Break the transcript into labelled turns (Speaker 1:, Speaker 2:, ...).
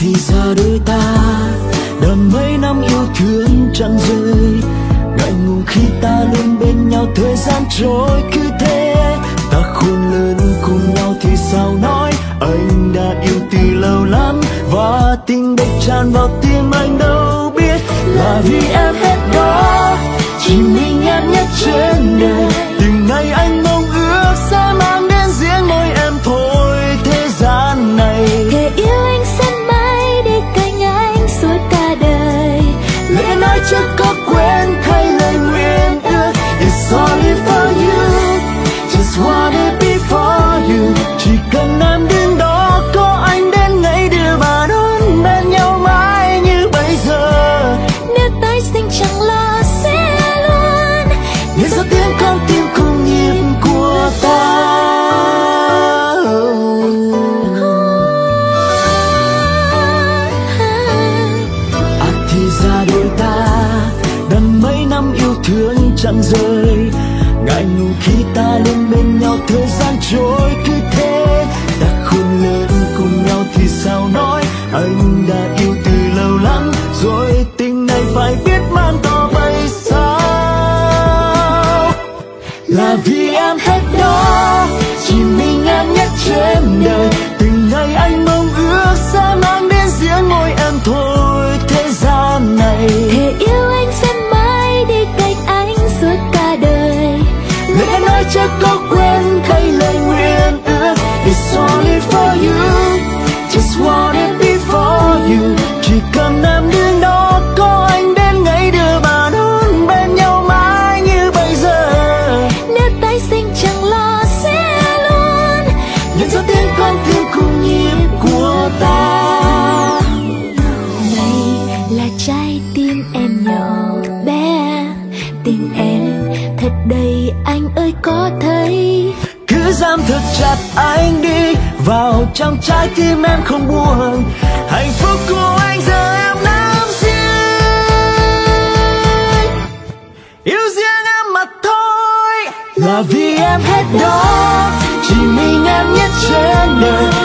Speaker 1: thì ra đôi ta đã mấy năm yêu thương chẳng rơi. Ngại ngùng khi ta luôn bên nhau, thời gian trôi cứ thế. Ta khôn lớn cùng nhau thì sao nói? Anh đã yêu từ lâu lắm, và tình địch tràn vào tim anh đâu biết. Là vì em hết đó, chỉ mình em nhất trên. For you luôn bên nhau
Speaker 2: thời gian trôi cứ thế nhỏ bé, tình em, thật đầy anh ơi, có thấy?
Speaker 1: Cứ giam thật chặt anh đi, vào trong trái tim em không buồn. Hạnh phúc của anh giờ em nắm riêng yêu riêng em mà thôi, là vì em hết đó. Chỉ mình em nhất trên đời.